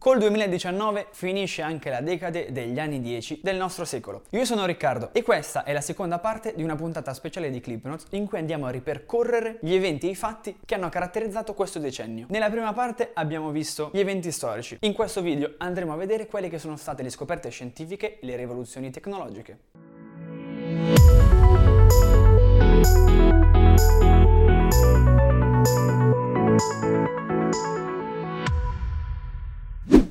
Col 2019 finisce anche la decade degli anni 10 del nostro secolo. Io sono Riccardo e questa è la seconda parte di una puntata speciale di Clipnotes in cui andiamo a ripercorrere gli eventi e i fatti che hanno caratterizzato questo decennio. Nella prima parte abbiamo visto gli eventi storici. In questo video andremo a vedere quelle che sono state le scoperte scientifiche e le rivoluzioni tecnologiche.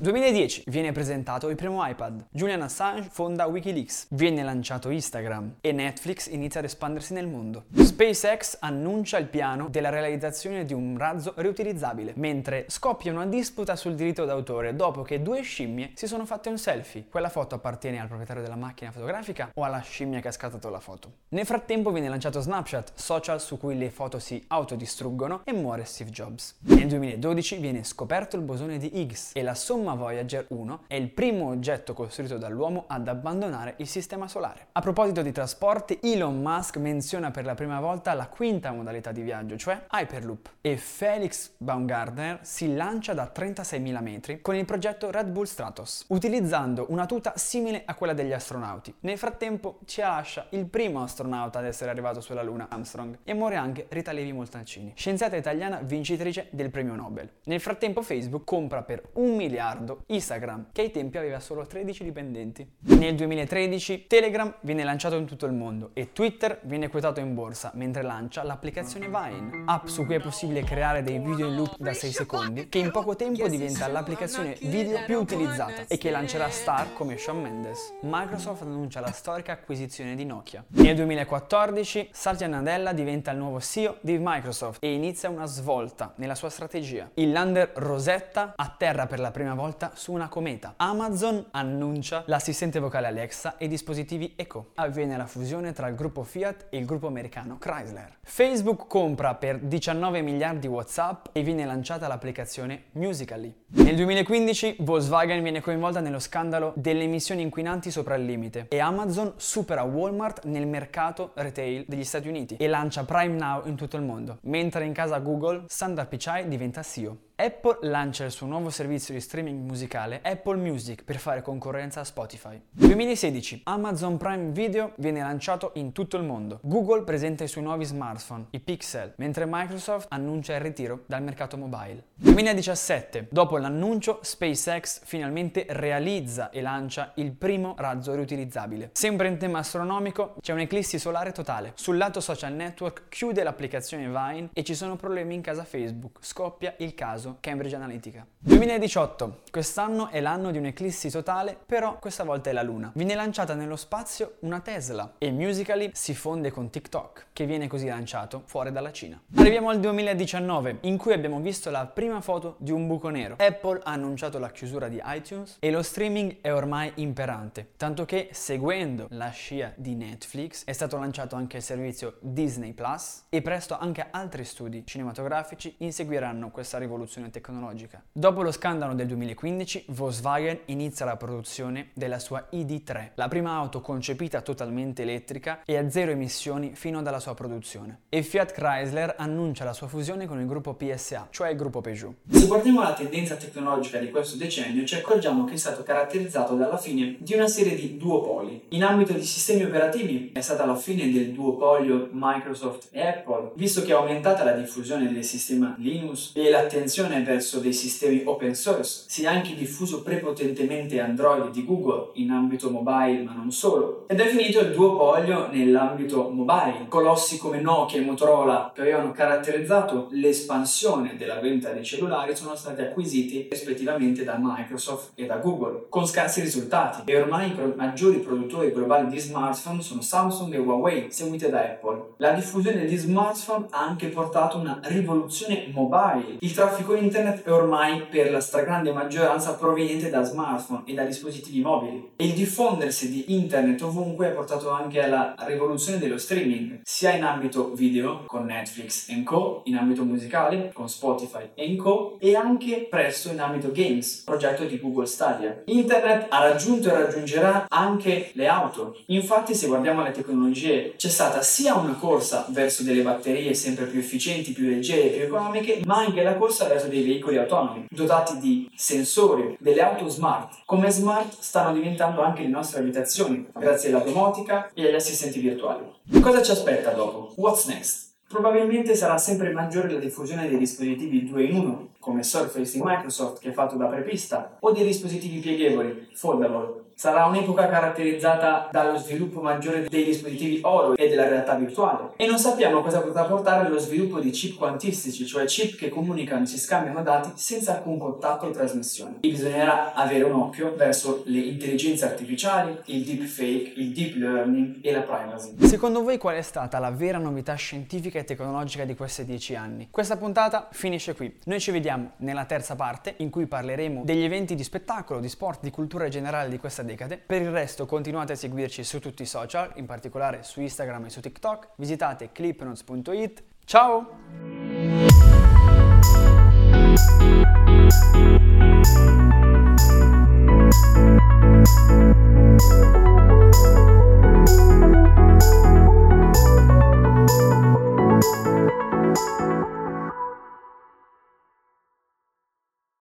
2010 viene presentato il primo iPad, Julian Assange fonda Wikileaks, viene lanciato Instagram e Netflix inizia ad espandersi nel mondo. SpaceX annuncia il piano della realizzazione di un razzo riutilizzabile, mentre scoppia una disputa sul diritto d'autore dopo che due scimmie si sono fatte un selfie. Quella foto appartiene al proprietario della macchina fotografica o alla scimmia che ha scattato la foto. Nel frattempo viene lanciato Snapchat, social su cui le foto si autodistruggono e muore Steve Jobs. Nel 2012 viene scoperto il bosone di Higgs e la somma Voyager 1 è il primo oggetto costruito dall'uomo ad abbandonare il sistema solare. A proposito di trasporti, Elon Musk menziona per la prima volta la quinta modalità di viaggio, cioè Hyperloop, e Felix Baumgartner si lancia da 36.000 metri con il progetto Red Bull Stratos, utilizzando una tuta simile a quella degli astronauti. Nel frattempo ci lascia il primo astronauta ad essere arrivato sulla Luna, Armstrong, e muore anche Rita Levi Montalcini, scienziata italiana vincitrice del premio Nobel. Nel frattempo Facebook compra per un miliardo miliardo Instagram, che ai tempi aveva solo 13 dipendenti. Nel 2013 Telegram viene lanciato in tutto il mondo e Twitter viene quotato in borsa mentre lancia l'applicazione Vine, app su cui è possibile creare dei video in loop da 6 secondi, che in poco tempo diventa l'applicazione video più utilizzata e che lancerà star come Shawn Mendes. Microsoft annuncia la storica acquisizione di Nokia. Nel 2014 Satya Nadella diventa il nuovo CEO di Microsoft e inizia una svolta nella sua strategia. Il lander Rosetta atterra per la prima volta volta su una cometa. Amazon annuncia l'assistente vocale Alexa e dispositivi Echo. Avviene la fusione tra il gruppo Fiat e il gruppo americano Chrysler. Facebook compra per 19 miliardi WhatsApp e viene lanciata l'applicazione Musical.ly. Nel 2015 Volkswagen viene coinvolta nello scandalo delle emissioni inquinanti sopra il limite e Amazon supera Walmart nel mercato retail degli Stati Uniti e lancia Prime Now in tutto il mondo, mentre in casa Google Sundar Pichai diventa CEO. Apple lancia il suo nuovo servizio di streaming musicale Apple Music per fare concorrenza a Spotify. 2016 Amazon Prime Video viene lanciato in tutto il mondo. Google presenta i suoi nuovi smartphone, i Pixel, mentre Microsoft annuncia il ritiro dal mercato mobile. 2017 Dopo l'annuncio SpaceX finalmente realizza e lancia il primo razzo riutilizzabile. Sempre in tema astronomico c'è un'eclissi solare totale. Sul lato social network chiude l'applicazione Vine e ci sono problemi in casa Facebook. Scoppia il caso caso Cambridge Analytica. 2018. Quest'anno è l'anno di un'eclissi totale, però questa volta è la Luna. Viene lanciata nello spazio una Tesla e Musical.ly si fonde con TikTok, che viene così lanciato fuori dalla Cina. Arriviamo al 2019, in cui abbiamo visto la prima foto di un buco nero. Apple ha annunciato la chiusura di iTunes e lo streaming è ormai imperante, tanto che seguendo la scia di Netflix è stato lanciato anche il servizio Disney Plus e presto anche altri studi cinematografici inseguiranno questa rivoluzione rivoluzione tecnologica. Dopo lo scandalo del 2015, Volkswagen inizia la produzione della sua ID3, la prima auto concepita totalmente elettrica e a zero emissioni fino dalla sua produzione. E Fiat Chrysler annuncia la sua fusione con il gruppo PSA, cioè il gruppo Peugeot. Se guardiamo la tendenza tecnologica di questo decennio, ci accorgiamo che è stato caratterizzato dalla fine di una serie di duopoli. In ambito di sistemi operativi è stata la fine del duopolio Microsoft e Apple, visto che è aumentata la diffusione del sistema Linux e l'attenzione migrazione verso dei sistemi open source si è anche diffuso prepotentemente Android di Google in ambito mobile ma non solo. Ed è finito il duopolio nell'ambito mobile colossi come Nokia e Motorola che avevano caratterizzato l'espansione della vendita dei cellulari sono stati acquisiti rispettivamente da Microsoft e da Google con scarsi risultati. E ormai i maggiori produttori globali di smartphone sono Samsung e Huawei seguite da Apple. La diffusione degli smartphone ha anche portato una rivoluzione mobile. Il traffico internet è ormai per la stragrande maggioranza proveniente da smartphone e da dispositivi mobili. E il diffondersi di internet ovunque ha portato anche alla rivoluzione dello streaming, sia in ambito video con Netflix e Co, in ambito musicale con Spotify e Co, e anche presto in ambito games, progetto di Google Stadia. Internet ha raggiunto e raggiungerà anche le auto. Infatti, se guardiamo le tecnologie, c'è stata sia una corsa verso delle batterie sempre più efficienti, più leggere, più economiche, ma anche la corsa verso caso dei veicoli autonomi, dotati di sensori, delle auto smart. Come smart stanno diventando anche le nostre abitazioni, grazie alla domotica e agli assistenti virtuali. Cosa ci aspetta dopo? What's next? Probabilmente sarà sempre maggiore la diffusione dei dispositivi 2 in 1, come Surface di Microsoft che è fatto da prepista, o dei dispositivi pieghevoli, foldable, Sarà un'epoca caratterizzata dallo sviluppo maggiore dei dispositivi oro e della realtà virtuale. E non sappiamo cosa potrà portare lo sviluppo di chip quantistici, cioè chip che comunicano e si scambiano dati senza alcun contatto o trasmissione. E bisognerà avere un occhio verso le intelligenze artificiali, il deepfake, il deep learning e la privacy. Secondo voi qual è stata la vera novità scientifica e tecnologica di questi dieci anni? Questa puntata finisce qui. Noi ci vediamo nella terza parte in cui parleremo degli eventi di spettacolo, di sport, di cultura generale di questa decade. Per il resto continuate a seguirci su tutti i social, in particolare su Instagram e su TikTok. Visitate clipnotes.it. Ciao!